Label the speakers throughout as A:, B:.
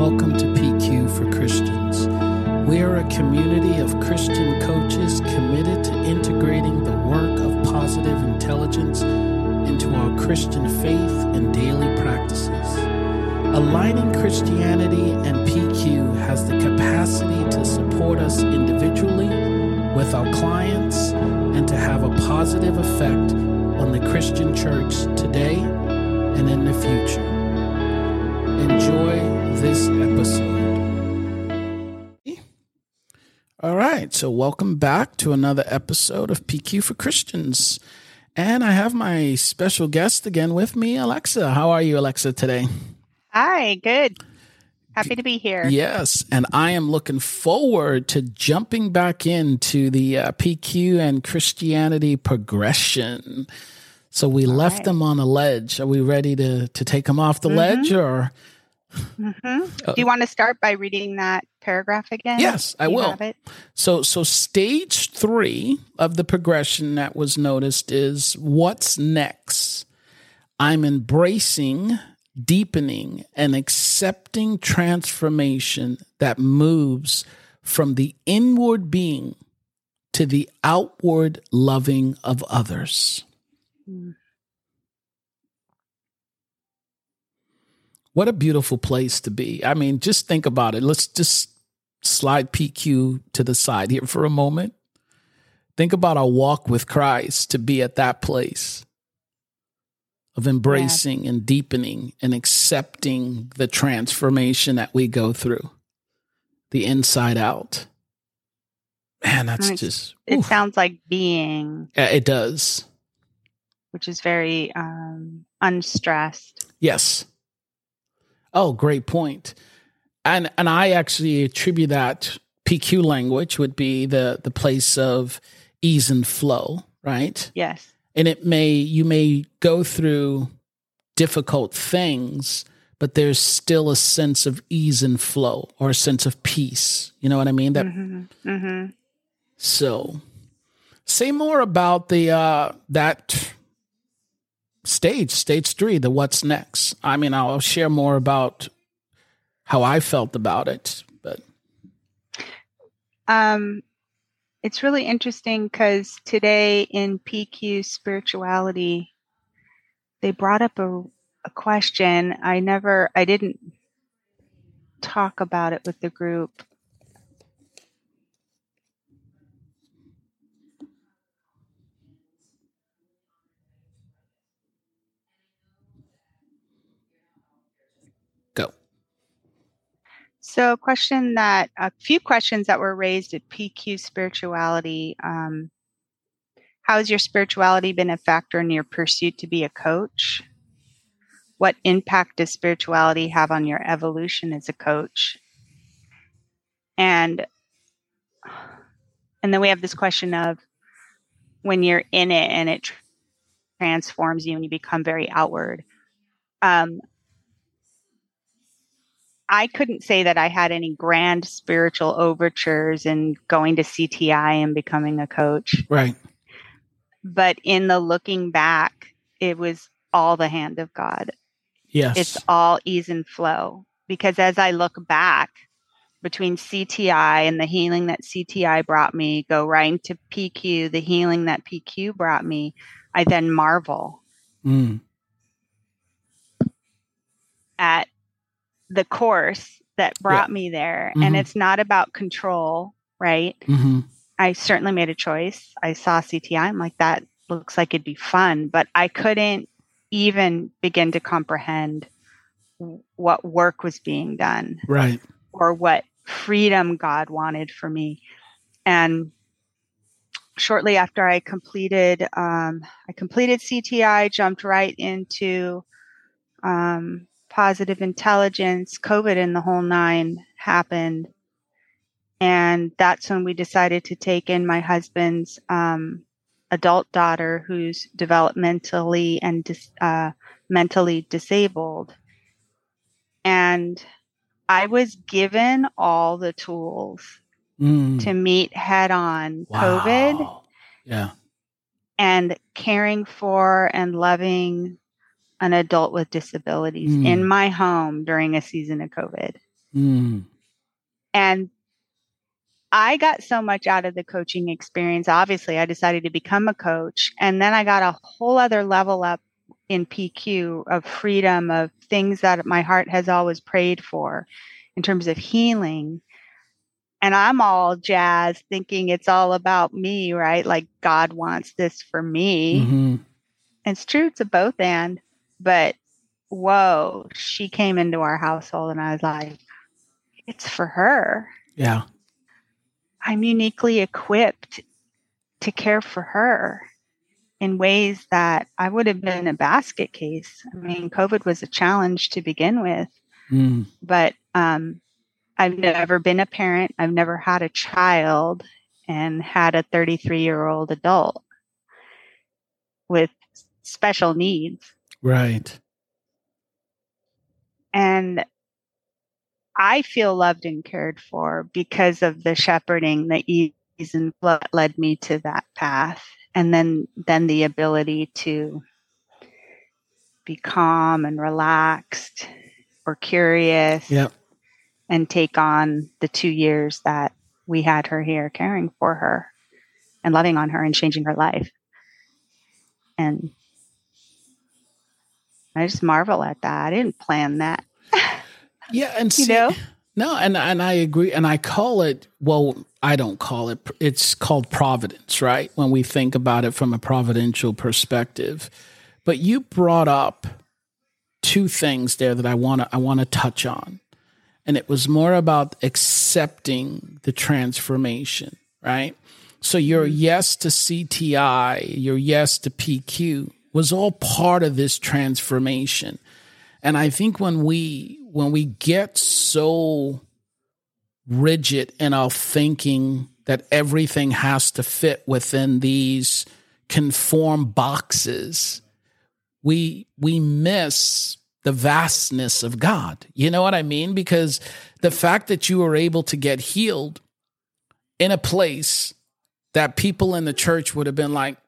A: welcome to PQ for Christians. We are a community of Christian coaches committed to integrating the work of positive intelligence into our Christian faith and daily practices. Aligning Christianity and PQ has the capacity to support us individually, with our clients, and to have a positive effect on the Christian church today and in the future. Enjoy this episode. All right, so welcome back to another episode of PQ for Christians. And I have my special guest again with me, Alexa. How are you, Alexa, today?
B: Hi, good. Happy to be here.
A: Yes, and I am looking forward to jumping back into the uh, PQ and Christianity progression. So we All left right. them on a ledge. Are we ready to to take them off the mm-hmm. ledge, or?
B: Mm-hmm. Uh, Do you want to start by reading that paragraph again?
A: Yes, I will. So, so stage three of the progression that was noticed is what's next. I'm embracing deepening and accepting transformation that moves from the inward being to the outward loving of others. What a beautiful place to be. I mean, just think about it. Let's just slide PQ to the side here for a moment. Think about our walk with Christ to be at that place of embracing yeah. and deepening and accepting the transformation that we go through, the inside out. Man, that's
B: it's,
A: just.
B: It sounds like being.
A: Yeah, it does.
B: Which is very um, unstressed.
A: Yes. Oh, great point. And and I actually attribute that PQ language would be the the place of ease and flow, right?
B: Yes
A: and it may you may go through difficult things but there's still a sense of ease and flow or a sense of peace you know what i mean that mm-hmm. Mm-hmm. so say more about the uh that stage stage three the what's next i mean i'll share more about how i felt about it but
B: um it's really interesting because today in PQ spirituality, they brought up a, a question. I never, I didn't talk about it with the group. So, a question that a few questions that were raised at PQ Spirituality. Um, how has your spirituality been a factor in your pursuit to be a coach? What impact does spirituality have on your evolution as a coach? And and then we have this question of when you're in it and it transforms you and you become very outward. Um, I couldn't say that I had any grand spiritual overtures in going to CTI and becoming a coach.
A: Right.
B: But in the looking back, it was all the hand of God.
A: Yes.
B: It's all ease and flow. Because as I look back between CTI and the healing that CTI brought me, go right into PQ, the healing that PQ brought me, I then marvel mm. at the course that brought yeah. me there. Mm-hmm. And it's not about control, right? Mm-hmm. I certainly made a choice. I saw CTI. I'm like, that looks like it'd be fun, but I couldn't even begin to comprehend what work was being done.
A: Right.
B: Or what freedom God wanted for me. And shortly after I completed, um, I completed CTI, jumped right into um, positive intelligence, COVID and the whole nine happened. And that's when we decided to take in my husband's um, adult daughter who's developmentally and dis- uh, mentally disabled. And I was given all the tools mm. to meet head on wow. COVID.
A: Yeah.
B: And caring for and loving an adult with disabilities mm. in my home during a season of COVID.
A: Mm.
B: And I got so much out of the coaching experience. Obviously, I decided to become a coach. And then I got a whole other level up in PQ of freedom, of things that my heart has always prayed for in terms of healing. And I'm all jazzed thinking it's all about me, right? Like God wants this for me.
A: Mm-hmm.
B: It's true, it's a both and, but whoa, she came into our household and I was like, it's for her.
A: Yeah.
B: I'm uniquely equipped to care for her in ways that I would have been a basket case. I mean, COVID was a challenge to begin with,
A: Mm.
B: but um, I've never been a parent. I've never had a child and had a 33 year old adult with special needs.
A: Right.
B: And I feel loved and cared for because of the shepherding, the ease and flow that led me to that path. And then, then the ability to be calm and relaxed or curious
A: Yep.
B: and take on the two years that we had her here caring for her and loving on her and changing her life. And I just marvel at that. I didn't plan that.
A: Yeah, and
B: You know?
A: no, and and I agree, and I call it. Well, I don't call it. It's called providence, right? When we think about it from a providential perspective. But you brought up two things there that I want to I want to touch on, and it was more about accepting the transformation, right? So your mm. yes to CTI, your yes to PQ was all part of this transformation. And I think when we when we get so rigid in our thinking that everything has to fit within these conform boxes, we we miss the vastness of God. You know what I mean? Because the fact that you were able to get healed in a place that people in the church would have been like,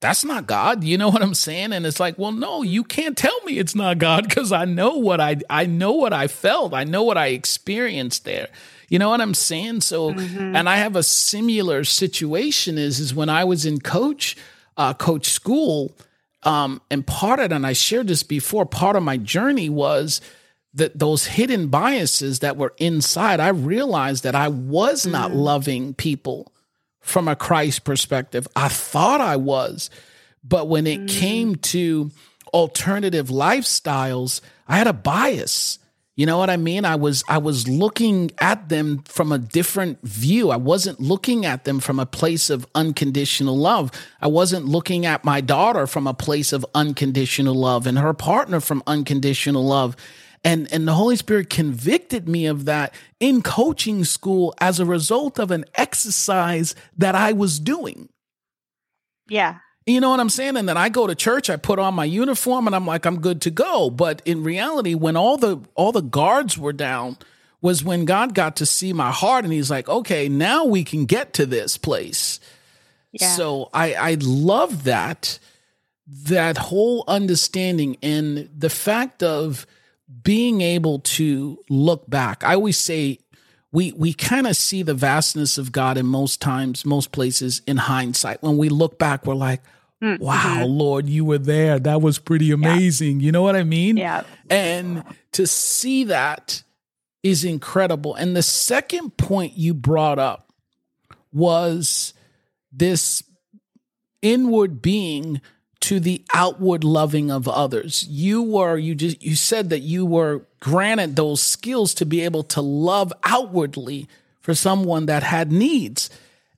A: that's not God. You know what I'm saying? And it's like, well, no, you can't tell me it's not God because I know what I I know what I felt. I know what I experienced there. You know what I'm saying? So, and I have a similar situation is is when I was in coach uh, coach school, um, and part of it, and I shared this before. Part of my journey was that those hidden biases that were inside. I realized that I was not loving people from a Christ perspective. I thought I was, but when it mm. came to alternative lifestyles, I had a bias. You know what I mean? I was I was looking at them from a different view. I wasn't looking at them from a place of unconditional love. I wasn't looking at my daughter from a place of unconditional love and her partner from unconditional love. And and the Holy Spirit convicted me of that in coaching school as a result of an exercise that I was doing.
B: Yeah.
A: You know what I'm saying? And then I go to church, I put on my uniform and I'm like I'm good to go. But in reality, when all the all the guards were down was when God got to see my heart and he's like, "Okay, now we can get to this place."
B: Yeah.
A: So I I love that that whole understanding and the fact of being able to look back. I always say we we kind of see the vastness of God in most times, most places in hindsight. When we look back, we're like,
B: Mm-hmm.
A: wow, Lord, you were there. That was pretty amazing. You know what I mean?
B: Yeah.
A: And to see that is incredible. And the second point you brought up was this inward being to the outward loving of others. You were you just you said that you were granted those skills to be able to love outwardly for someone that had needs.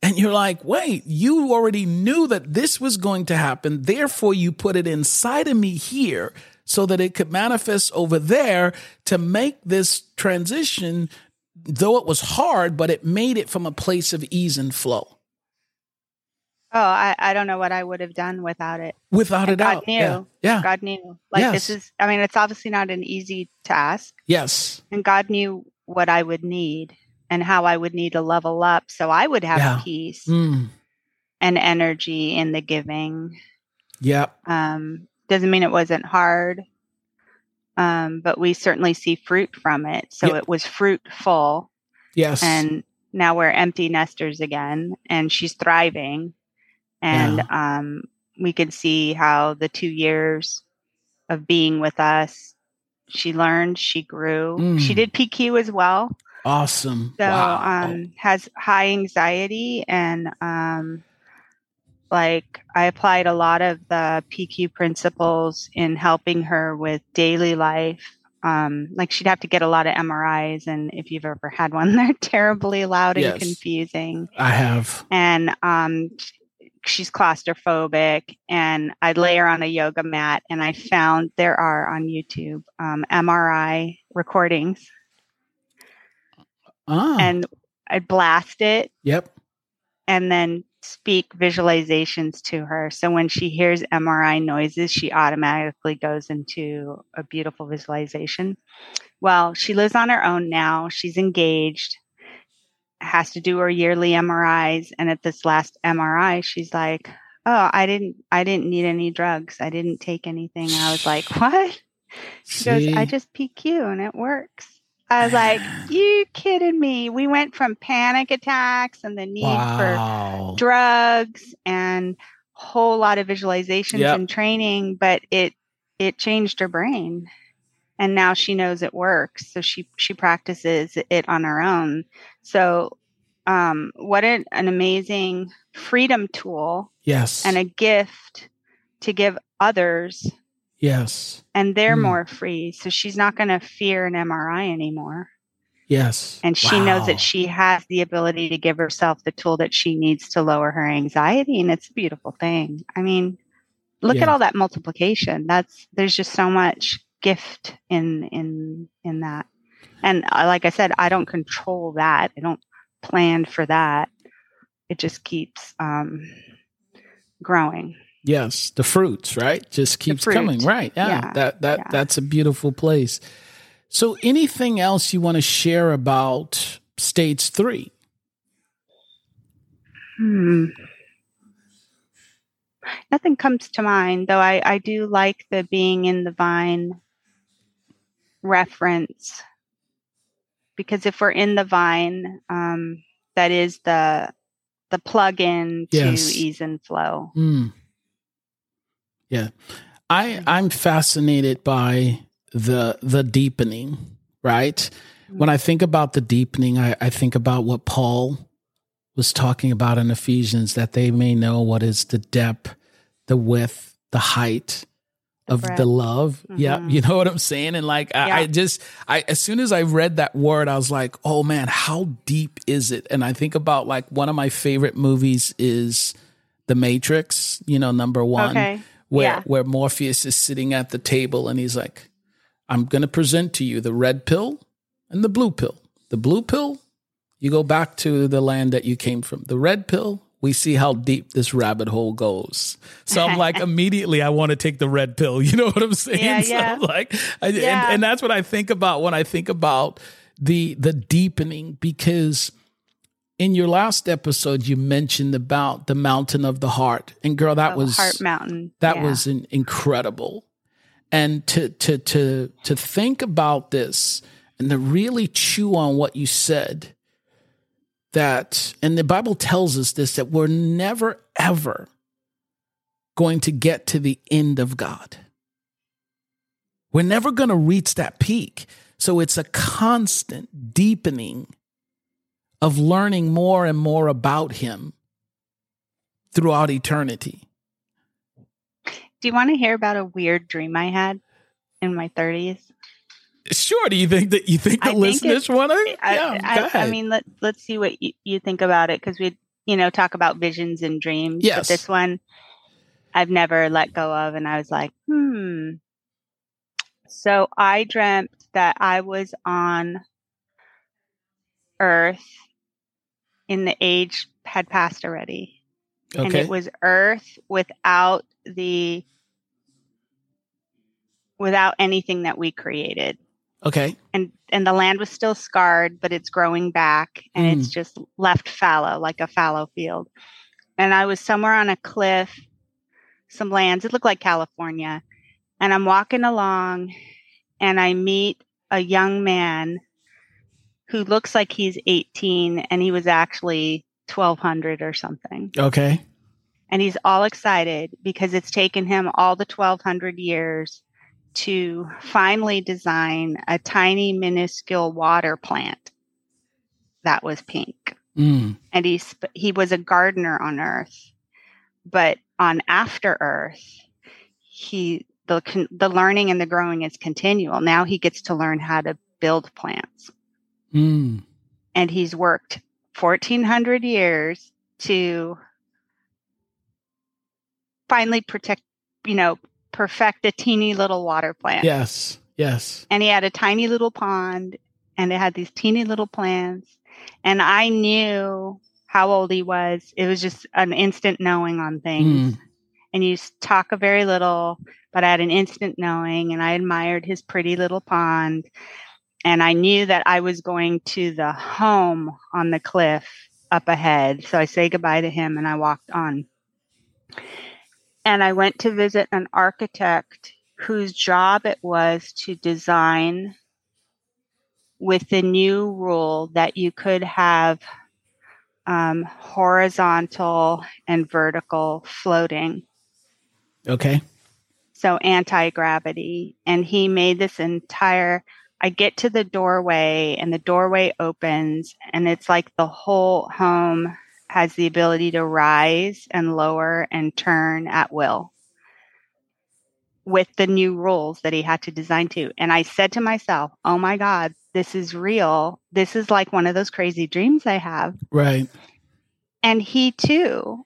A: And you're like, wait, you already knew that this was going to happen. Therefore, you put it inside of me here so that it could manifest over there to make this transition, though it was hard, but it made it from a place of ease and flow.
B: Oh, I, I don't know what I would have done without it.
A: Without a
B: And God
A: doubt.
B: knew.
A: Yeah. Yeah.
B: God knew. Like this is I mean, it's obviously not an easy task.
A: Yes.
B: And God knew what I would need and how I would need to level up so I would have
A: Yeah.
B: peace
A: Mm.
B: and energy in the giving.
A: Yep.
B: Um, doesn't mean it wasn't hard. um, but we certainly see fruit from it. So
A: Yep.
B: it was fruitful,
A: Yes.
B: and now we're empty nesters again, and she's thriving. And um, we could see how the two years of being with us, she learned, she grew. She
A: Mm.
B: did PQ as well.
A: awesome.
B: So
A: wow.
B: um, has high anxiety and um, like I applied a lot of the PQ principles in helping her with daily life. Um, like she'd have to get a lot of MRIs, and if you've ever had one, they're terribly loud and
A: Yes.
B: confusing.
A: I have.
B: And um, she's claustrophobic, and I'd lay her on a yoga mat, and I found there are on YouTube um, MRI recordings,
A: Ah.
B: and I'd blast it
A: yep.
B: and then speak visualizations to her. So when she hears MRI noises, she automatically goes into a beautiful visualization. Well, she lives on her own now. She's engaged, has to do her yearly MRIs. And at this last MRI, she's like, Oh, I didn't I didn't need any drugs. I didn't take anything. I was like, What? She goes, I
A: See?
B: just PQ and it works. I was like, You kidding me? We went from panic attacks and the need for drugs and whole lot of visualizations
A: Yep.
B: and training but it it changed her brain and now she knows it works so she she practices it on her own so um what an, an amazing freedom tool
A: yes.
B: and a gift to give others
A: yes.
B: and they're
A: Mm.
B: more free so she's not going to fear an MRI anymore
A: Yes.
B: and she knows that she has the ability to give herself the tool that she needs to lower her anxiety and it's a beautiful thing i mean look at all that multiplication that's there's just so much gift in in in that and uh, like i said i don't control that i don't plan for that it just keeps um growing
A: Yes, the fruits, right? Just keeps coming, right? Yeah,
B: Yeah,
A: that that
B: yeah.
A: that's a beautiful place. So, anything else you want to share about stage three?
B: Hmm. Nothing comes to mind, though I, I do like the being in the vine reference because if we're in the vine, um, that is the the plug-in to ease and flow.
A: Mm. Yeah, I I'm fascinated by the the deepening. Right, when I think about the deepening, I, I think about what Paul was talking about in Ephesians that they may know what is the depth, the width, the height of the love. Yeah,
B: Mhm.
A: you know what I'm saying? And like, I, I just, I as soon as I read that word, I was like, oh man, how deep is it? And I think about like one of my favorite movies is The Matrix. You know, number one,
B: Okay.
A: where
B: Yeah.
A: where Morpheus is sitting at the table and he's like, I'm going to present to you the red pill and the blue pill. The blue pill, you go back to the land that you came from. The red pill, we see how deep this rabbit hole goes. So I'm like, immediately, I want to take the red pill. You know what I'm saying?
B: Yeah,
A: So
B: yeah.
A: like, I,
B: Yeah.
A: and, and that's what I think about when I think about the the deepening because in your last episode you mentioned about the mountain of the heart and girl that
B: Oh,
A: was
B: Heart Mountain.
A: that
B: Yeah.
A: was in, incredible and to to to to think about this and to really chew on what you said that and the bible tells us this that we're never ever going to get to the end of god. We're never going to reach that peak. So it's a constant deepening of learning more and more about him throughout eternity.
B: Do you want to hear about a weird dream I had in my 30s?
A: Sure. Do you think that you think the
B: think
A: listeners want to?
B: I,
A: Yeah,
B: I, I mean, let, let's see what you, you think about it because we, you know, talk about visions and dreams.
A: Yes.
B: But this one I've never let go of. And I was like, hmm. So I dreamt that I was on Earth in the age had passed already. And it was Earth without the, without anything that we created
A: okay.
B: and and the land was still scarred but it's growing back and
A: Mm.
B: it's just left fallow like a fallow field and i was somewhere on a cliff some lands it looked like california and i'm walking along and I meet a young man who looks like he's 18 and he was actually 1200 or something.
A: Okay.
B: And he's all excited because it's taken him all the 1200 years to finally design a tiny, minuscule water plant that was pink.
A: Mm.
B: And he's, he was a gardener on Earth, but on After Earth, he the the learning and the growing is continual. Now he gets to learn how to build plants,
A: mm.
B: and he's worked fourteen hundred years to finally protect, you know, perfect a teeny little water plant.
A: Yes, yes.
B: And he had a tiny little pond, and it had these teeny little plants, and I knew how old he was. It was just an instant knowing on things. Mm. And you talk a very little, but I had an instant knowing and I admired his pretty little pond. And I knew that I was going to the home on the cliff up ahead. So I say goodbye to him and I walked on. And I went to visit an architect whose job it was to design with the new rule that you could have um, horizontal and vertical floating.
A: Okay
B: so anti gravity. And he made this entire. I get to the doorway and the doorway opens, and it's like the whole home has the ability to rise and lower and turn at will with the new rules that he had to design to. And I said to myself, oh my God, this is real. This is like one of those crazy dreams I have.
A: Right.
B: And he too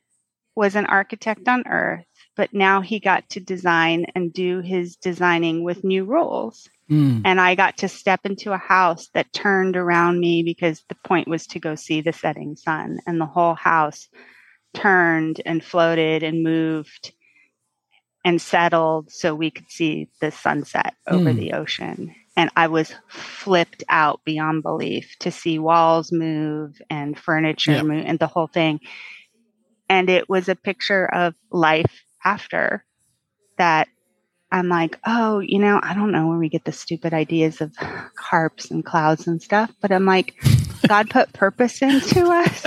B: was an architect on earth but now he got to design and do his designing with new rules. Mm. And I got to step into a house that turned around me because the point was to go see the setting sun. And the whole house turned and floated and moved and settled so we could see the sunset over mm. the ocean. And I was flipped out beyond belief to see walls move and furniture yep. move and the whole thing. And it was a picture of life after that I'm like, oh, you know, I don't know where we get the stupid ideas of harps and clouds and stuff, but I'm like, God put purpose into us.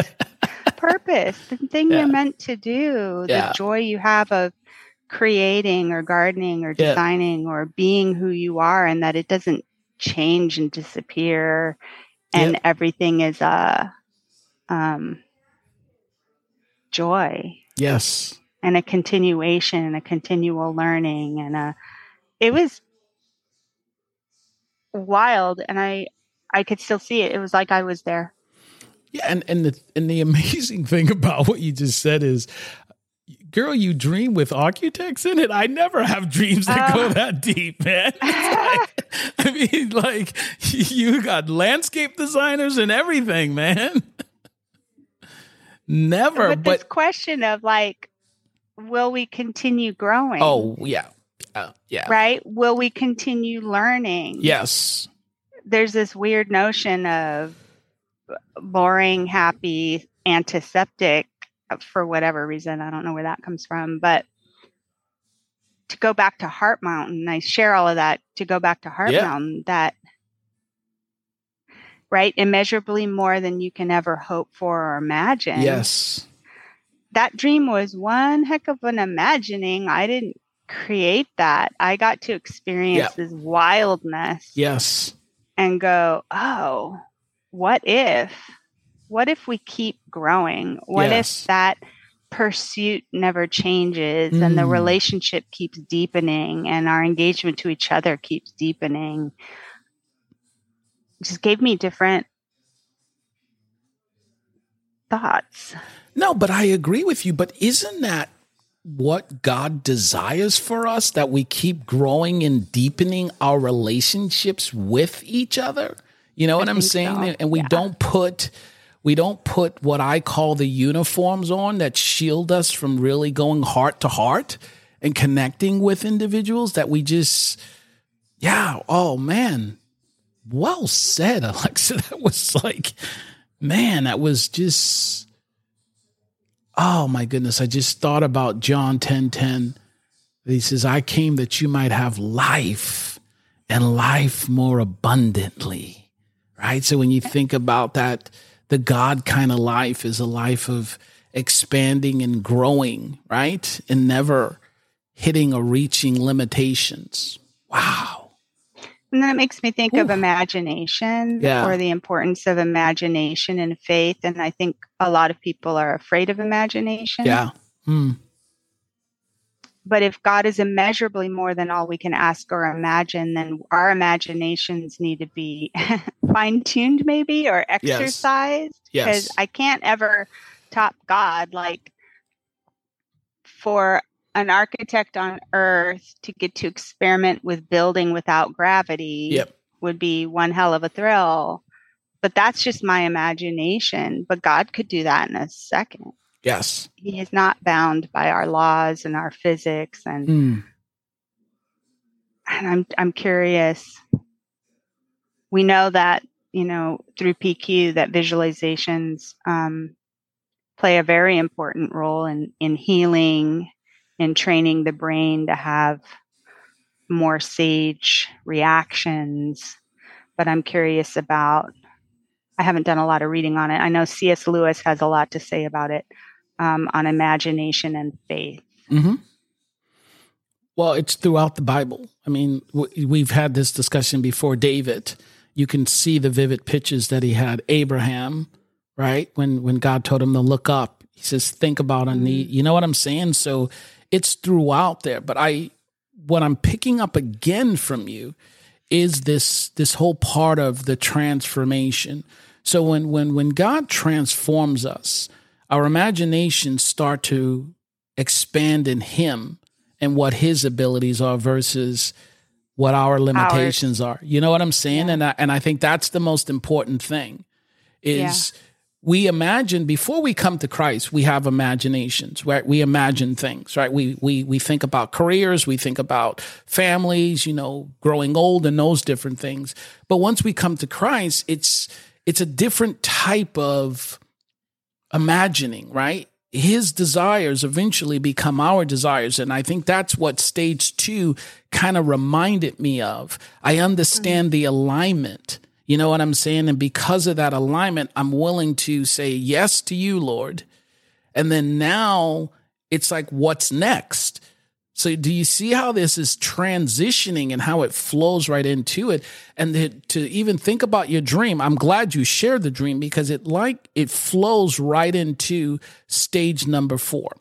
B: purpose, the thing yeah. you're meant to do, yeah. the joy you have of creating or gardening or designing yeah. or being who you are, and that it doesn't change and disappear, and everything is a um, joy.
A: Yes
B: and a continuation and a continual learning and a it was wild and i i could still see it. It was like i was there.
A: Yeah and and the and the amazing thing about what you just said is girl you dream with architects in it? I never have dreams that uh, go that deep man. Like, i mean like you got landscape designers and everything man. Never
B: but, but this question of like will we continue growing?
A: Oh, yeah. Uh, yeah.
B: Right? Will we continue learning?
A: Yes.
B: There's this weird notion of boring, happy, antiseptic for whatever reason. I don't know where that comes from. But to go back to Heart Mountain, I share all of that to go back to Heart yeah. Mountain, that right immeasurably more than you can ever hope for or imagine
A: yes
B: that dream was one heck of an imagining. I didn't create that. I got to experience yeah. this wildness.
A: Yes.
B: And go, oh, what if? What if we keep growing? What yes. if that pursuit never changes mm. and the mm. relationship keeps deepening and our engagement to each other keeps deepening? It just gave me different thoughts.
A: No, but I agree with you. But isn't that what God desires for us? That we keep growing and deepening our relationships with each other? You know what I am saying? So. And we yeah. don't put we don't put what I call the uniforms on that shield us from really going heart to heart and connecting with individuals that we just yeah, oh man. Well said, Alexa. That was like man, that was just oh my goodness, I just thought about John 10 10. He says, I came that you might have life and life more abundantly. Right. So when you think about that, the God kind of life is a life of expanding and growing, right? And never hitting or reaching limitations. Wow.
B: And then it makes me think Ooh. of imagination yeah. or the importance of imagination and faith. And I think a lot of people are afraid of imagination.
A: Yeah. Mm.
B: But if God is immeasurably more than all we can ask or imagine, then our imaginations need to be fine tuned, maybe, or exercised.
A: Yes. Because yes.
B: I can't ever top God. Like for an architect on Earth to get to experiment with building without gravity
A: yep.
B: would be one hell of a thrill. But that's just my imagination. But God could do that in a second.
A: Yes.
B: He is not bound by our laws and our physics and mm. and I'm I'm curious. We know that, you know, through PQ that visualizations um, play a very important role in in healing in training the brain to have more sage reactions. But I'm curious about I haven't done a lot of reading on it. I know C.S. Lewis has a lot to say about it um, on imagination and faith.
A: Mm-hmm. Well, it's throughout the Bible. I mean, we've had this discussion before. David, you can see the vivid pictures that he had. Abraham, right? When when God told him to look up, he says, "Think about a need." Mm-hmm. You know what I'm saying? So it's throughout there. But I, what I'm picking up again from you, is this this whole part of the transformation. So when when when God transforms us, our imaginations start to expand in him and what his abilities are versus what our limitations Ours. are. You know what I'm saying? Yeah. And I, and I think that's the most important thing is yeah. We imagine before we come to Christ, we have imaginations, right? We imagine things, right? We we we think about careers, we think about families, you know, growing old and those different things. But once we come to Christ, it's it's a different type of imagining, right? His desires eventually become our desires. And I think that's what stage two kind of reminded me of. I understand mm-hmm. the alignment. You know what I'm saying? And because of that alignment, I'm willing to say yes to you, Lord. And then now it's like, what's next? So do you see how this is transitioning and how it flows right into it? And to, even think about your dream, I'm glad you shared the dream because it like it flows right into stage number four,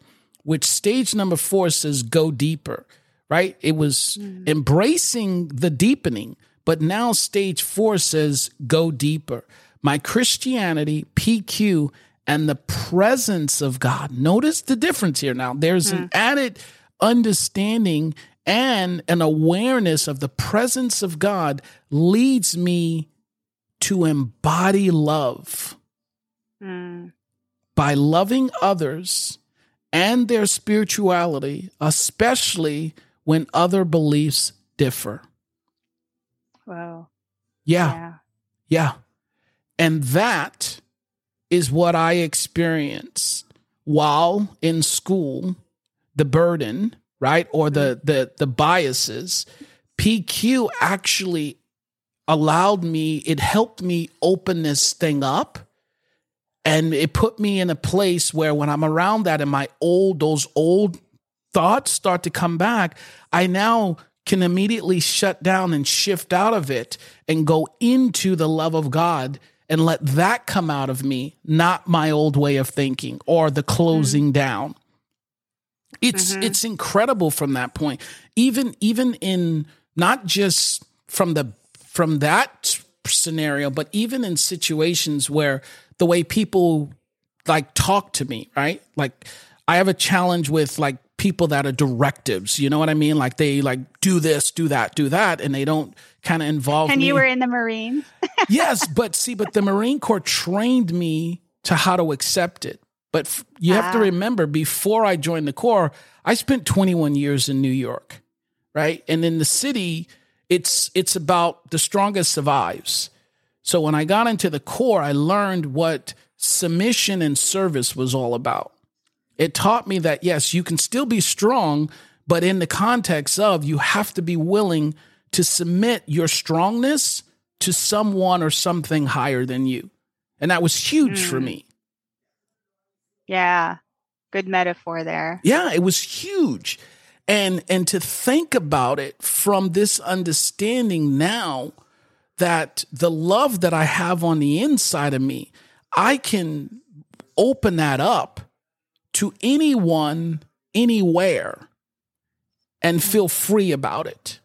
A: which stage number four says go deeper, right? It was mm. embracing the deepening, but now stage four says go deeper. My Christianity, PQ, and the presence of God. Notice the difference here now. There's mm. an added understanding and an awareness of the presence of God leads me to embody love mm. by loving others and their spirituality, especially when other beliefs differ.
B: Wow.
A: Yeah. Yeah. yeah. And that is what I experienced while in school the burden, right? Or the mm-hmm. the the biases. PQ actually allowed me, it helped me open this thing up. And it put me in a place where when I'm around that and my old, those old thoughts start to come back, I now can immediately shut down and shift out of it and go into the love of God and let that come out of me, not my old way of thinking or the closing mm-hmm. down. It's mm-hmm. it's incredible from that point. Even even in not just from the from that scenario, but even in situations where the way people like talk to me, right? Like I have a challenge with like people that are directives. You know what I mean? Like they like do this, do that, do that, and they don't kind of involve.
B: And
A: me.
B: you were in the Marines.
A: yes, but see, but the Marine Corps trained me to how to accept it. But f- you have to ah. remember, before I joined the Corps, I spent 21 years in New York, right? And in the city, it's it's about the strongest survives. So when I got into the Corps, I learned what submission and service was all about. It taught me that yes, you can still be strong, but in the context of you have to be willing to submit your strongness to someone or something higher than you. And that was huge mm. for me.
B: Yeah. Good metaphor there.
A: Yeah, it was huge. And and to think about it from this understanding now that the love that I have on the inside of me, I can open that up to anyone anywhere and feel free about it.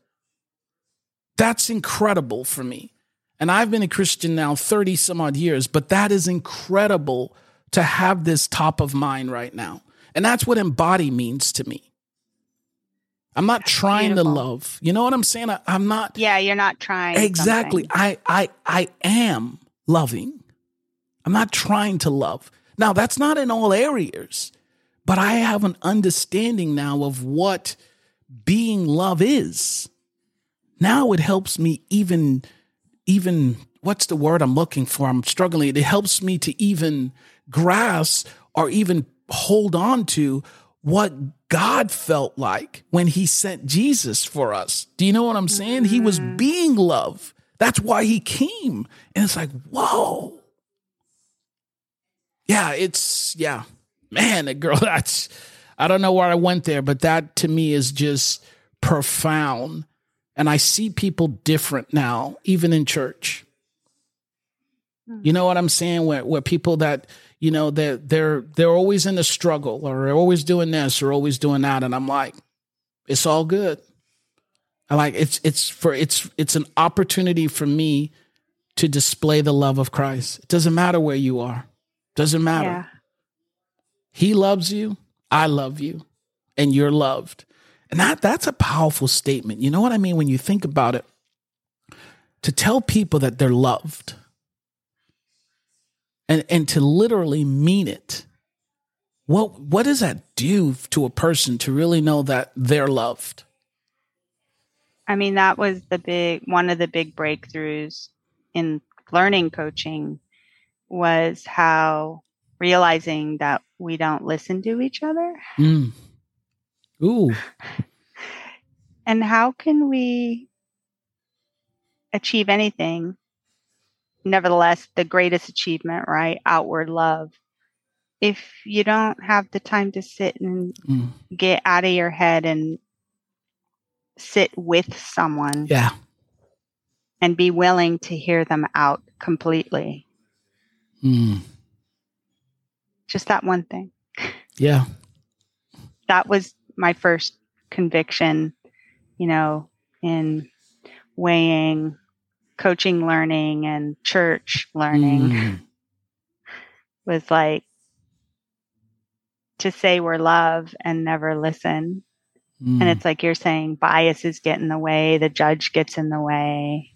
A: That's incredible for me. And I've been a Christian now 30 some odd years, but that is incredible to have this top of mind right now. And that's what embody means to me. I'm not trying Beautiful. to love. You know what I'm saying? I, am not.
B: Yeah, you're not trying.
A: Exactly. I I I am loving. I'm not trying to love. Now, that's not in all areas, but I have an understanding now of what being love is. Now it helps me even even what's the word I'm looking for? I'm struggling. It helps me to even grasp or even hold on to what God felt like when he sent Jesus for us. Do you know what I'm saying? Mm-hmm. He was mm-hmm. being love. That's why he came. And it's like, whoa. Yeah, it's, yeah. Man, the girl, that's, I don't know where I went there, but that to me is just profound. And I see people different now, even in church. Hmm. You know what I'm saying? Where, where people that, you know, they're they're they're always in the struggle or they're always doing this or always doing that. And I'm like, it's all good. I like it's it's for it's it's an opportunity for me to display the love of Christ. It doesn't matter where you are. Doesn't matter. Yeah. He loves you. I love you. And you're loved. And that that's a powerful statement. You know what I mean when you think about it? To tell people that they're loved and and to literally mean it what what does that do to a person to really know that they're loved
B: i mean that was the big one of the big breakthroughs in learning coaching was how realizing that we don't listen to each other mm.
A: ooh
B: and how can we achieve anything nevertheless the greatest achievement, right? Outward love. If you don't have the time to sit and mm. get out of your head and sit with someone.
A: Yeah.
B: And be willing to hear them out completely. Mm. Just that one thing.
A: Yeah.
B: That was my first conviction, you know, in weighing coaching learning and church learning mm. was like to say we're love and never listen. Mm. And it's like you're saying biases get in the way, the judge gets in the way.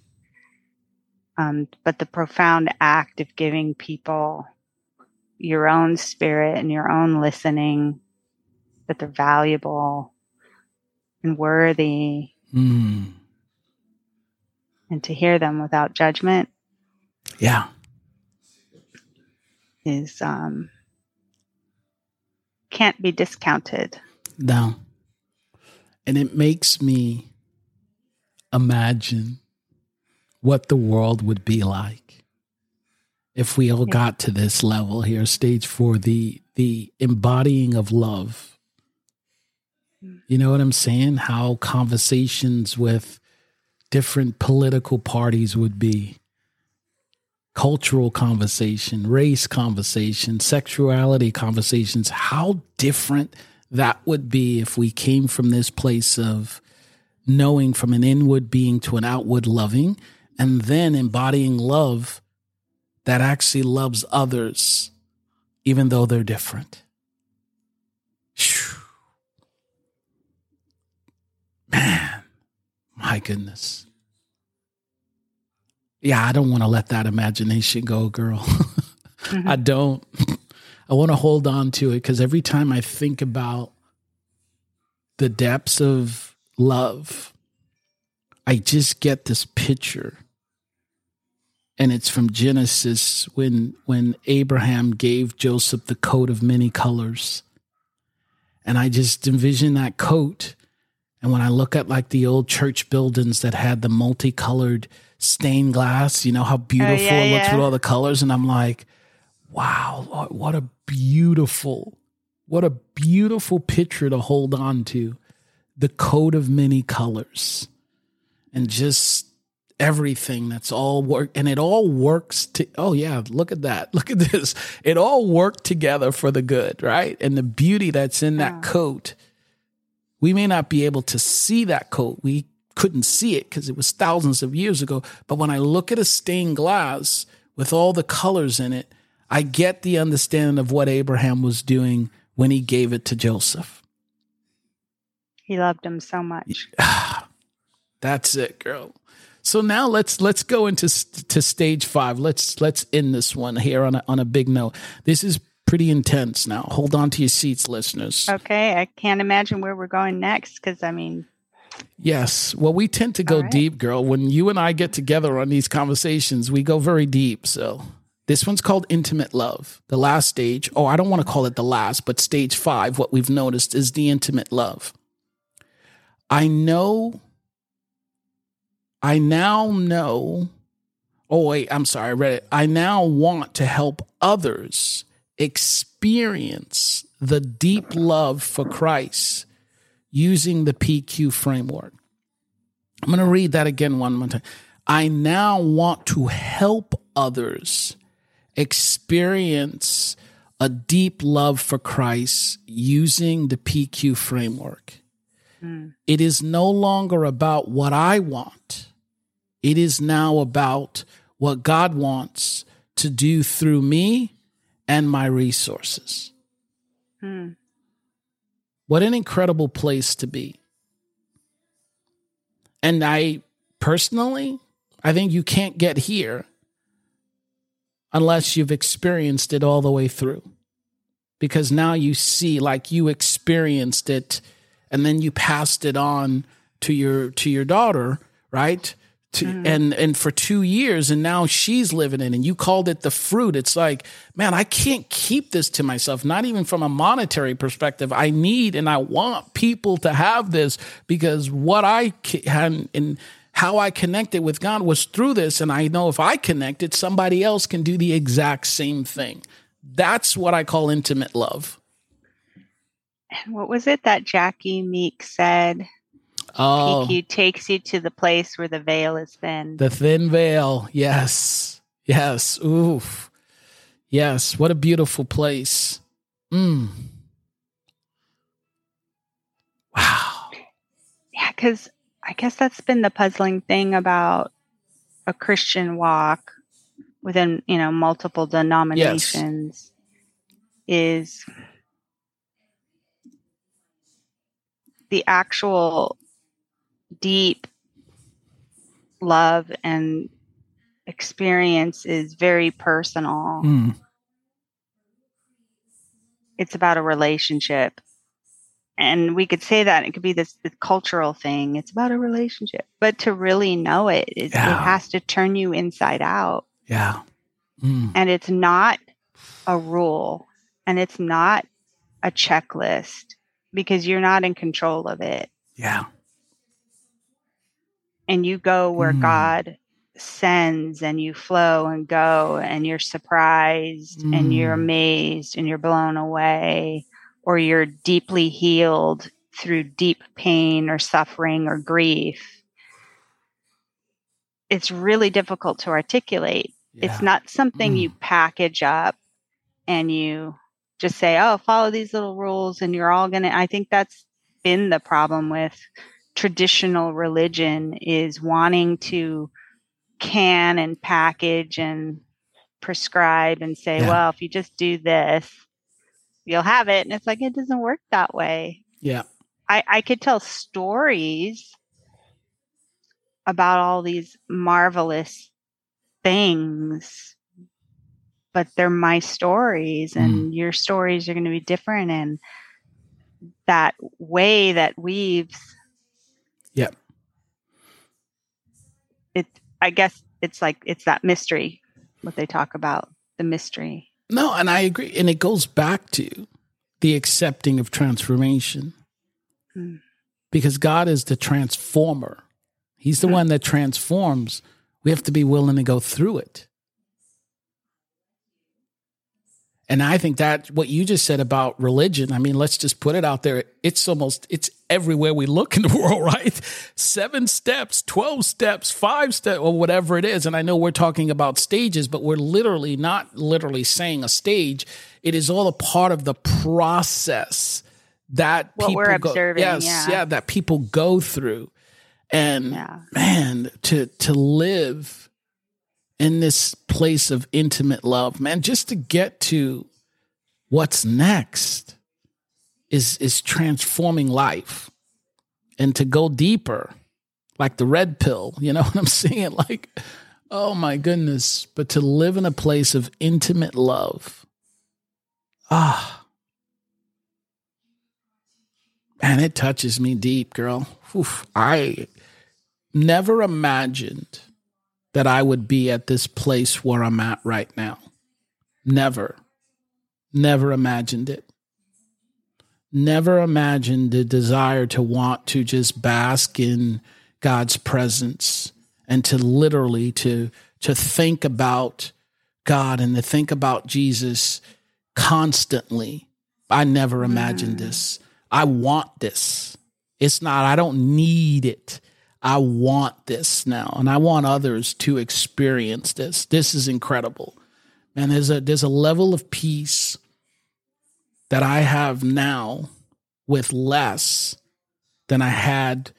B: Um, but the profound act of giving people your own spirit and your own listening, that they're valuable and worthy. Mm and to hear them without judgment.
A: Yeah.
B: Is um can't be discounted.
A: No. And it makes me imagine what the world would be like if we all got to this level here, stage four, the the embodying of love. You know what I'm saying? How conversations with different political parties would be cultural conversation, race conversation, sexuality conversations, how different that would be if we came from this place of knowing from an inward being to an outward loving and then embodying love that actually loves others even though they're different. Man my goodness. Yeah, I don't want to let that imagination go, girl. mm-hmm. I don't. I want to hold on to it because every time I think about the depths of love, I just get this picture. And it's from Genesis when when Abraham gave Joseph the coat of many colors. And I just envision that coat And when I look at like the old church buildings that had the multicolored stained glass, you know how beautiful oh, yeah, it looks yeah. with all the colors. And I'm like, wow, Lord, what a beautiful, what a beautiful picture to hold on to. The coat of many colors and just everything that's all work and it all works to oh yeah look at that look at this. It all worked together for the good right? And the beauty that's in that yeah. coat we may not be able to see that coat. We couldn't see it because it was thousands of years ago. But when i look at a stained glass with all the colors in it i get the understanding of what abraham was doing when he gave it to joseph.
B: He loved him so much.
A: That's it girl so now let's let's go into to stage five. Let's let's end this one here on a, on a big note. This is pretty intense. Now hold on to your seats, listeners.
B: Okay, I can't imagine where we're going next because I mean.
A: Yes. Well, we tend to go right. deep, girl. When you and I get together on these conversations, we go very deep. So this one's called intimate love. The last stage, oh, I don't want to call it the last, but stage five, what we've noticed is the intimate love. I know I now know, oh, wait, I'm sorry, I read it. I now want to help others experience the deep love for Christ using the PQ framework. I'm going to read that again one more time. I now want to help others experience a deep love for Christ using the PQ framework. Mm. It is no longer about what I want. It is now about what God wants to do through me and my resources. Mm. What an incredible place to be. And I personally, I think you can't get here unless you've experienced it all the way through. Because now you see, like you experienced it and then you passed it on to your to your daughter, right? To, mm-hmm. and and for two years and now she's living in and you called it the fruit it's like man i can't keep this to myself not even from a monetary perspective i need and i want people to have this because what i can and how i connected with god was through this and i know if i connected somebody else can do the exact same thing that's what i call intimate love and
B: what was it that Jackie Meek said? Oh, PQ takes you to the place where the veil is thin.
A: The thin veil. Yes. Yes. Oof. Yes. What a beautiful place. Mm. Wow.
B: Yeah, because I guess that's been the puzzling thing about a Christian walk within, you know, multiple denominations yes. is the actual deep love and experience is very personal. Mm. It's about a relationship. And we could say that it could be this, this cultural thing. It's about a relationship. But to really know it, it, yeah. it has to turn you inside out.
A: Yeah.
B: Mm. And it's not a rule and it's not a checklist because you're not in control of it.
A: Yeah.
B: And you go where mm. God sends and you flow and go and you're surprised mm. and you're mm. amazed and you're blown away or you're deeply healed through deep pain or suffering or grief. It's really difficult to articulate. Yeah. It's not something mm. you package up and you just say, oh, follow these little rules and you're all going to, I think that's been the problem with traditional religion is wanting to can and package and prescribe and say, yeah. well, if you just do this, you'll have it. And it's like, it doesn't work that way.
A: Yeah.
B: I, I could tell stories about all these marvelous things but they're my stories and mm. your stories are going to be different and that way that weaves
A: yeah
B: it i guess it's like it's that mystery what they talk about the mystery
A: no and i agree and it goes back to the accepting of transformation mm. because God is the transformer. He's the one that transforms. We have to be willing to go through it. And I think that what you just said about religion, I mean, let's just put it out there. It's almost, it's everywhere we look in the world, right? Seven steps, 12 steps, five steps, or whatever it is. And I know we're talking about stages, but we're literally not literally saying a stage. It is all a part of the process that
B: what
A: people
B: we're observing.
A: Go, yes,
B: yeah.
A: yeah, that people go through. And yeah. man, to to live in this place of intimate love, man, just to get to what's next is is transforming life. And to go deeper, like the red pill, you know what I'm saying? Like, oh my goodness. But to live in a place of intimate love. Ah. And it touches me deep, girl. Oof, I never imagined that I would be at this place where I'm at right now. Never. Never imagined it. Never imagined the desire to want to just bask in God's presence and to literally to to think about God and to think about Jesus constantly. I never imagined mm. this. I want this. It's not, I don't need it. I want this now. And I want others to experience this. This is incredible. And there's a there's a level of peace that I have now with less than I had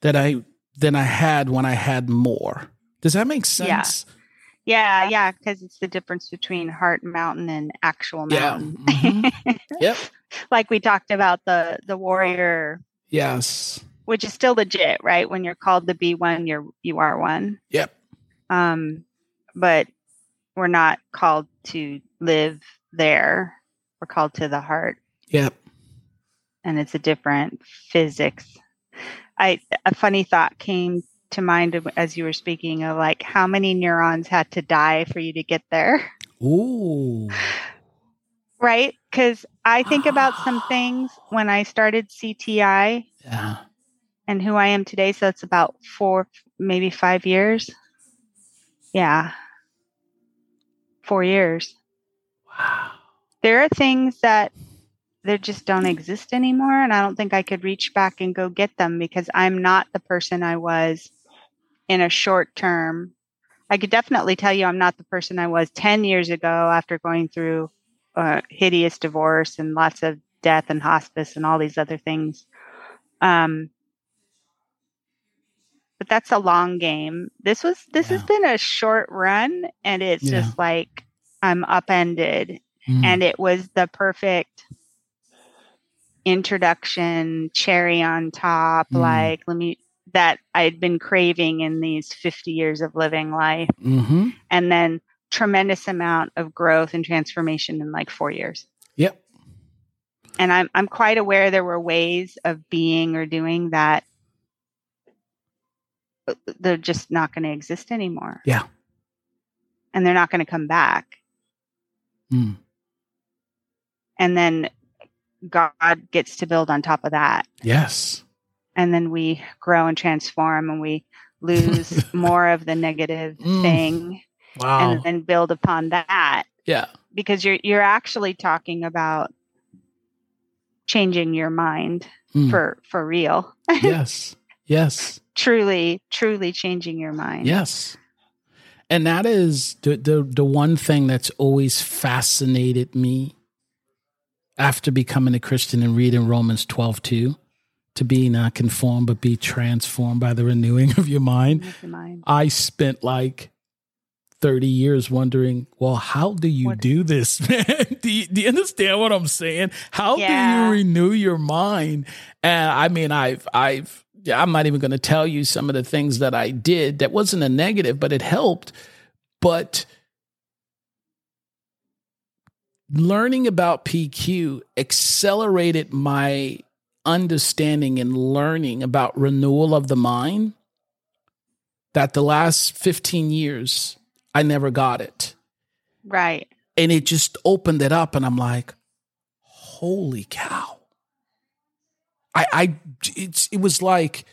A: that I than I had when I had more. Does that make sense?
B: Yeah, yeah, yeah because it's the difference between heart mountain and actual mountain. Yeah.
A: Mm-hmm. yep.
B: like we talked about the the warrior.
A: Yes.
B: Which is still legit, right? When you're called to be one, you're you are one.
A: Yep.
B: Um, but we're not called to live there. We're called to the heart.
A: Yep.
B: And it's a different physics. I a funny thought came to mind as you were speaking of like how many neurons had to die for you to get there.
A: Ooh.
B: Right? Because I think about some things when I started CTI
A: yeah.
B: And who I am today. So it's about four, maybe five years. Yeah. Four years.
A: Wow.
B: There are things that they just don't exist anymore. And I don't think I could reach back and go get them because I'm not the person I was in a short term. I could definitely tell you I'm not the person I was 10 years ago after going through a hideous divorce and lots of death and hospice and all these other things. Um, but that's a long game. This was this yeah. has been a short run and it's yeah. just like I'm upended mm. and it was the perfect introduction cherry on top mm. like let me that I had been craving in these 50 years of living life.
A: Mm-hmm.
B: And then tremendous amount of growth and transformation in like four years.
A: Yep.
B: And I'm I'm quite aware there were ways of being or doing that they're just not going to exist anymore.
A: Yeah.
B: And they're not going to come back.
A: Mm.
B: And then God gets to build on top of that.
A: Yes
B: and then we grow and transform and we lose more of the negative mm. thing
A: wow.
B: and then build upon that
A: yeah
B: because you're you're actually talking about changing your mind mm. for for real
A: yes yes
B: truly truly changing your mind
A: yes and that is the, the the one thing that's always fascinated me after becoming a christian and reading romans 12 2 to be not conformed, but be transformed by the renewing of your mind.
B: Your mind.
A: I spent like 30 years wondering, well, how do you what? do this, man? do, you, do you understand what I'm saying? How
B: yeah.
A: do you renew your mind? And I mean, I've, I've, I'm not even going to tell you some of the things that I did that wasn't a negative, but it helped. But learning about PQ accelerated my understanding and learning about renewal of the mind that the last 15 years I never got it.
B: Right.
A: And it just opened it up and I'm like, holy cow. I, I, it's, it was like,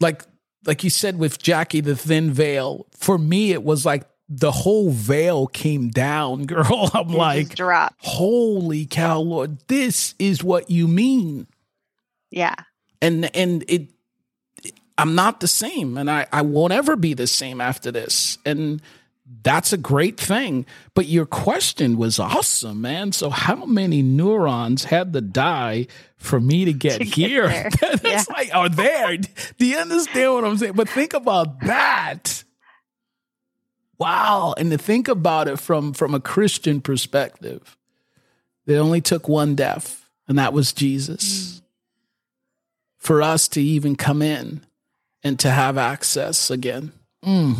A: like, like you said with Jackie, the thin veil. For me, it was like the whole veil came down, girl. I'm
B: It
A: like,
B: dropped.
A: holy cow, Lord, this is what you mean.
B: Yeah.
A: And and it I'm not the same and I, I won't ever be the same after this. And that's a great thing. But your question was awesome, man. So how many neurons had to die for me to get
B: To get
A: here?
B: there.
A: That's
B: Yeah.
A: like, oh, there. Do you understand what I'm saying? But think about that. Wow. And to think about it from from a Christian perspective, it only took one death, and that was Jesus. For us to even come in and to have access again. Mm.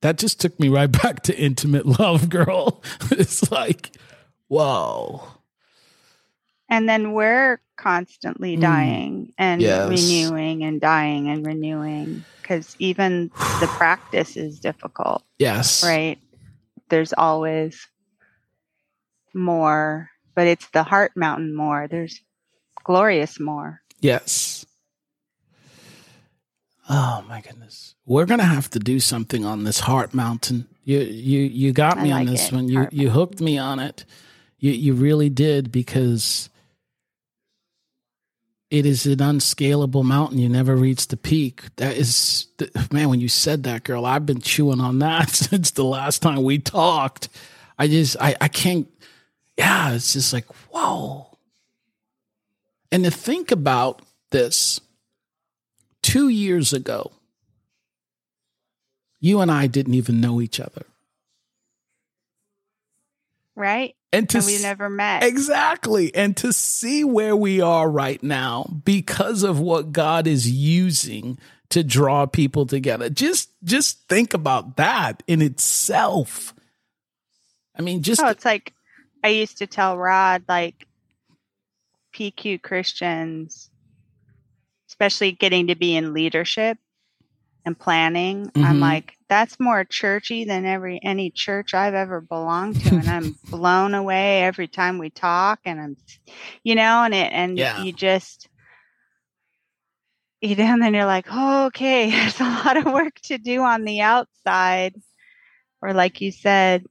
A: That just took me right back to intimate love, girl. it's like, whoa.
B: And then we're constantly
A: Mm.
B: dying and
A: Yes.
B: renewing and dying and renewing because even the practice is difficult,
A: Yes.
B: right? There's always more, but it's the heart mountain more. There's glorious more.
A: Yes. Oh my goodness. We're gonna have to do something on this heart mountain. You you you got me on this
B: it,
A: one. You
B: heart
A: you hooked me on it. You you really did because it is an unscalable mountain. You never reach the peak. That is man, when you said that, girl, I've been chewing on that since the last time we talked. I just I, I can't yeah, it's just like, whoa. And to think about this, two years ago, you and I didn't even know each other.
B: Right?
A: And to
B: And we never met.
A: Exactly. And to see where we are right now because of what God is using to draw people together. Just just think about that in itself. I mean, just
B: Oh, it's like I used to tell Rod, like PQ Christians, especially getting to be in leadership and planning. I'm
A: Mhm.
B: like, that's more churchy than every any church I've ever belonged to, and I'm blown away every time we talk. And I'm, you know, and it and
A: Yeah.
B: you just. You know, and then you're like, oh, okay, there's a lot of work to do on the outside. Or, like you said,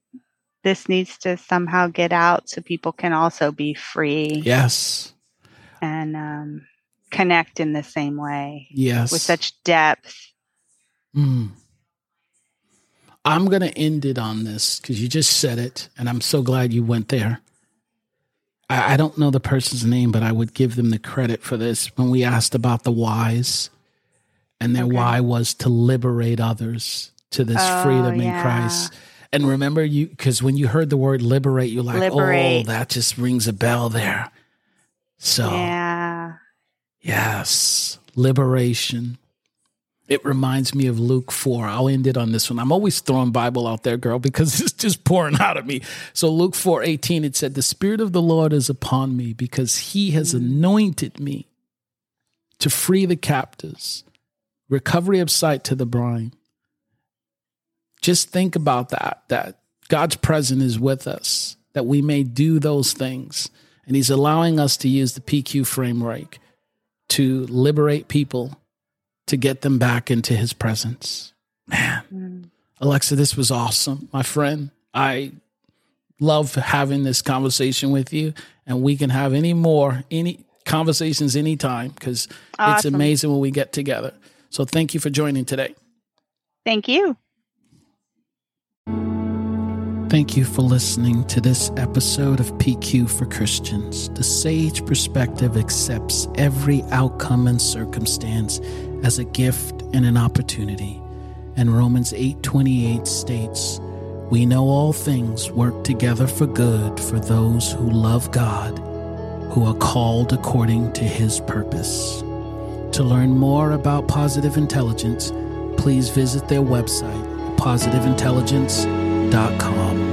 B: this needs to somehow get out so people can also be free
A: yes.
B: and um, connect in the same way
A: Yes.
B: with such depth.
A: Mm. I'm going to end it on this because you just said it, and I'm so glad you went there. I, I don't know the person's name, but I would give them the credit for this. When we asked about the whys, and their
B: Okay.
A: why was to liberate others to this
B: Oh,
A: freedom in. Christ. And remember, you because when you heard the word liberate, you're like, oh, that just rings a bell there. So,
B: Yeah.
A: Yes, liberation. It reminds me of Luke 4. I'll end it on this one. I'm always throwing Bible out there, girl, because it's just pouring out of me. So Luke 4 18, it said, The Spirit of the Lord is upon me because he has anointed me to free the captives, recovery of sight to the blind. Just think about that, that God's presence is with us, that we may do those things. And he's allowing us to use the PQ framework to liberate people, to get them back into his presence. Man,
B: Mm.
A: Alexa, this was awesome, my friend. I love having this conversation with you, and we can have any more, any conversations anytime because it's amazing when we get together. So thank you for joining today.
B: Thank you.
A: Thank you for listening to this episode of PQ for Christians. The Sage Perspective accepts every outcome and circumstance as a gift and an opportunity. And Romans 8:28 states, "We know all things work together for good for those who love God, who are called according to his purpose." To learn more about positive intelligence, please visit their website, positiveintelligence.com.